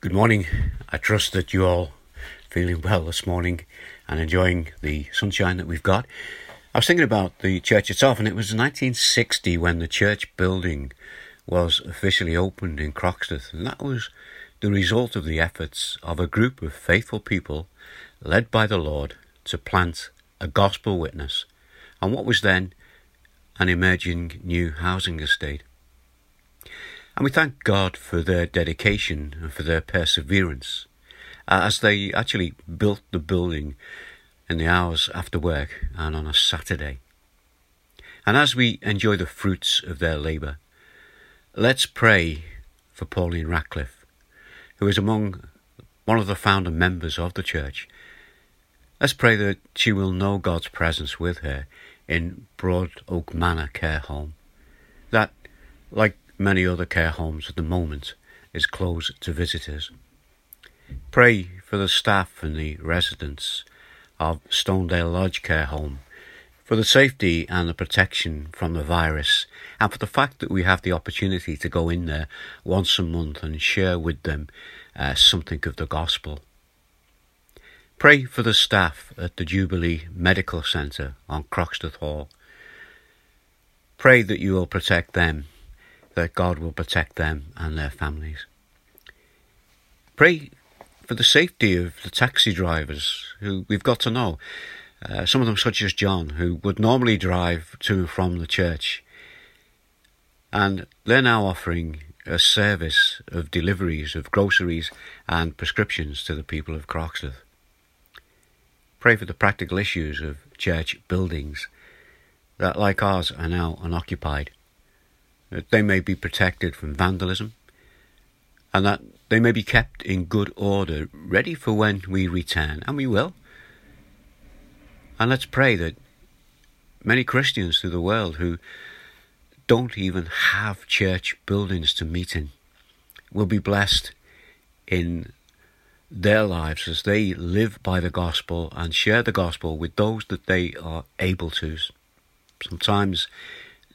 Good morning. I trust that you all feeling well this morning and enjoying the sunshine that we've got. I was thinking about the church itself, and it was 1960 when the church building was officially opened in Croxteth, and that was the result of the efforts of a group of faithful people led by the Lord to plant a gospel witness on what was then an emerging new housing estate. And we thank God for their dedication and for their perseverance uh, as they actually built the building in the hours after work and on a Saturday. And as we enjoy the fruits of their labour, let's pray for Pauline Ratcliffe, who is among one of the founder members of the church. Let's pray that she will know God's presence with her in Broad Oak Manor Care Home. That, like many other care homes at the moment, is closed to visitors. Pray for the staff and the residents of Stonedale Lodge Care Home, for the safety and the protection from the virus, and for the fact that we have the opportunity to go in there once a month and share with them uh, something of the gospel. Pray for the staff at the Jubilee Medical Centre on Croxteth Hall. Pray that you will protect them that God will protect them and their families. Pray for the safety of the taxi drivers who we've got to know. Uh, some of them, such as John, who would normally drive to and from the church. And they're now offering a service of deliveries of groceries and prescriptions to the people of Croxteth. Pray for the practical issues of church buildings that, like ours, are now unoccupied that they may be protected from vandalism, and that they may be kept in good order, ready for when we return, and we will. And let's pray that many Christians through the world who don't even have church buildings to meet in will be blessed in their lives as they live by the gospel and share the gospel with those that they are able to. Sometimes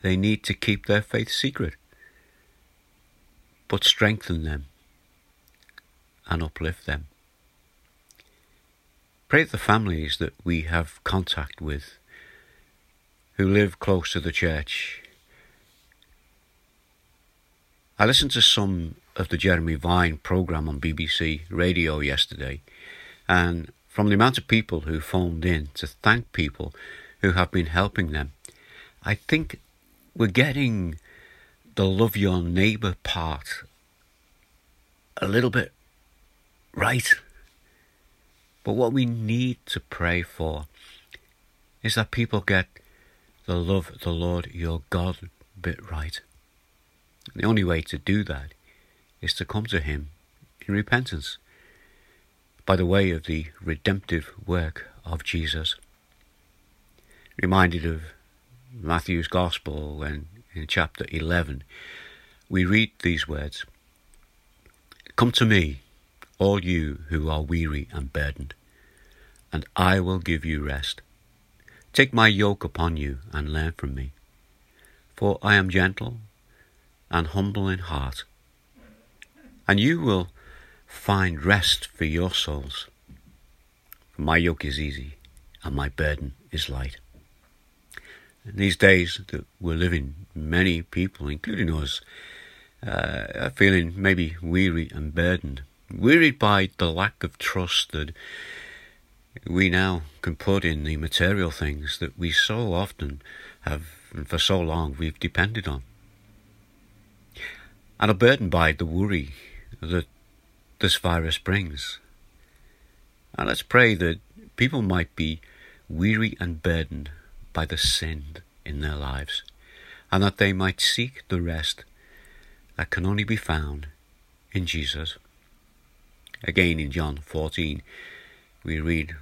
they need to keep their faith secret, but strengthen them and uplift them. Pray the families that we have contact with who live close to the church. I listened to some of the Jeremy Vine programme on BBC radio yesterday, and from the amount of people who phoned in to thank people who have been helping them, I think we're getting the love your neighbour part a little bit right. But what we need to pray for is that people get the love the Lord your God bit right. The only way to do that is to come to Him in repentance by the way of the redemptive work of Jesus. Reminded of Matthew's Gospel when in chapter 11 we read these words Come to me, all you who are weary and burdened, and I will give you rest. Take my yoke upon you and learn from me, for I am gentle and humble in heart, and you will find rest for your souls. My yoke is easy and my burden is light. In these days that we're living, many people, including us, uh, are feeling maybe weary and burdened, wearied by the lack of trust that we now can put in the material things that we so often have, and for so long, we've depended on. And are burdened by the worry that this virus brings. And let's pray that people might be weary and burdened by the sin in their lives, and that they might seek the rest that can only be found in Jesus. Again in John 14, we read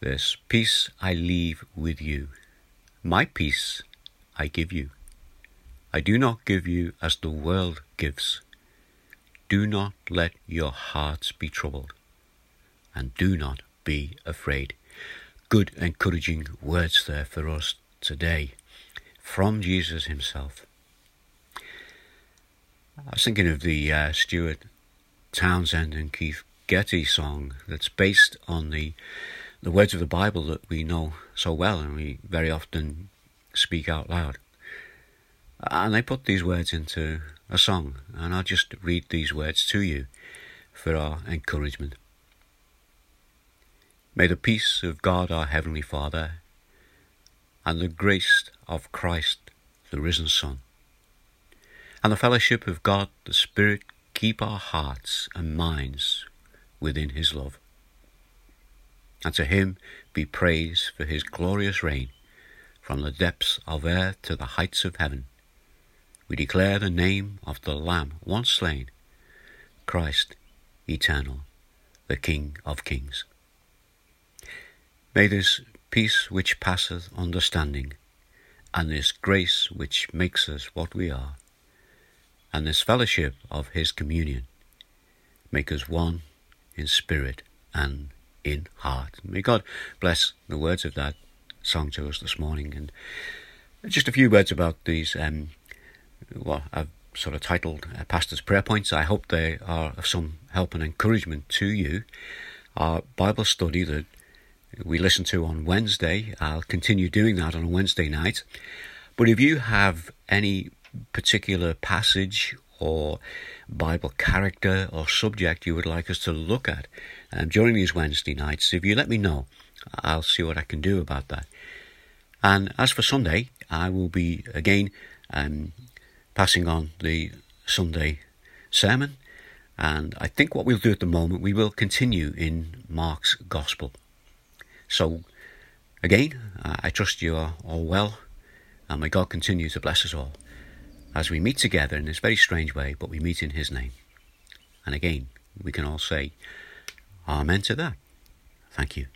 this Peace I leave with you, my peace I give you. I do not give you as the world gives. Do not let your hearts be troubled, and do not be afraid good, encouraging words there for us today from Jesus himself. I was thinking of the uh, Stuart Townend and Keith Getty song that's based on the the words of the Bible that we know so well and we very often speak out loud. And they put these words into a song, and I'll just read these words to you for our encouragement. May the peace of God our Heavenly Father and the grace of Christ the risen Son and the fellowship of God the Spirit keep our hearts and minds within His love. And to Him be praise for His glorious reign from the depths of earth to the heights of heaven. We declare the name of the Lamb once slain, Christ eternal, the King of kings. May this peace which passeth understanding, and this grace which makes us what we are, and this fellowship of his communion make us one in spirit and in heart. May God bless the words of that song to us this morning. And just a few words about these, um, what I've sort of titled uh, Pastor's Prayer Points. I hope they are of some help and encouragement to you. Our Bible study that we listen to on Wednesday, I'll continue doing that on a Wednesday night. But if you have any particular passage or Bible character or subject you would like us to look at um, during these Wednesday nights, if you let me know, I'll see what I can do about that. And as for Sunday, I will be again um, passing on the Sunday sermon. And I think what we'll do at the moment, we will continue in Mark's Gospel. So, again, uh, I trust you are all well, and may God continue to bless us all as we meet together in this very strange way, but we meet in His name. And again, we can all say Amen to that. Thank you.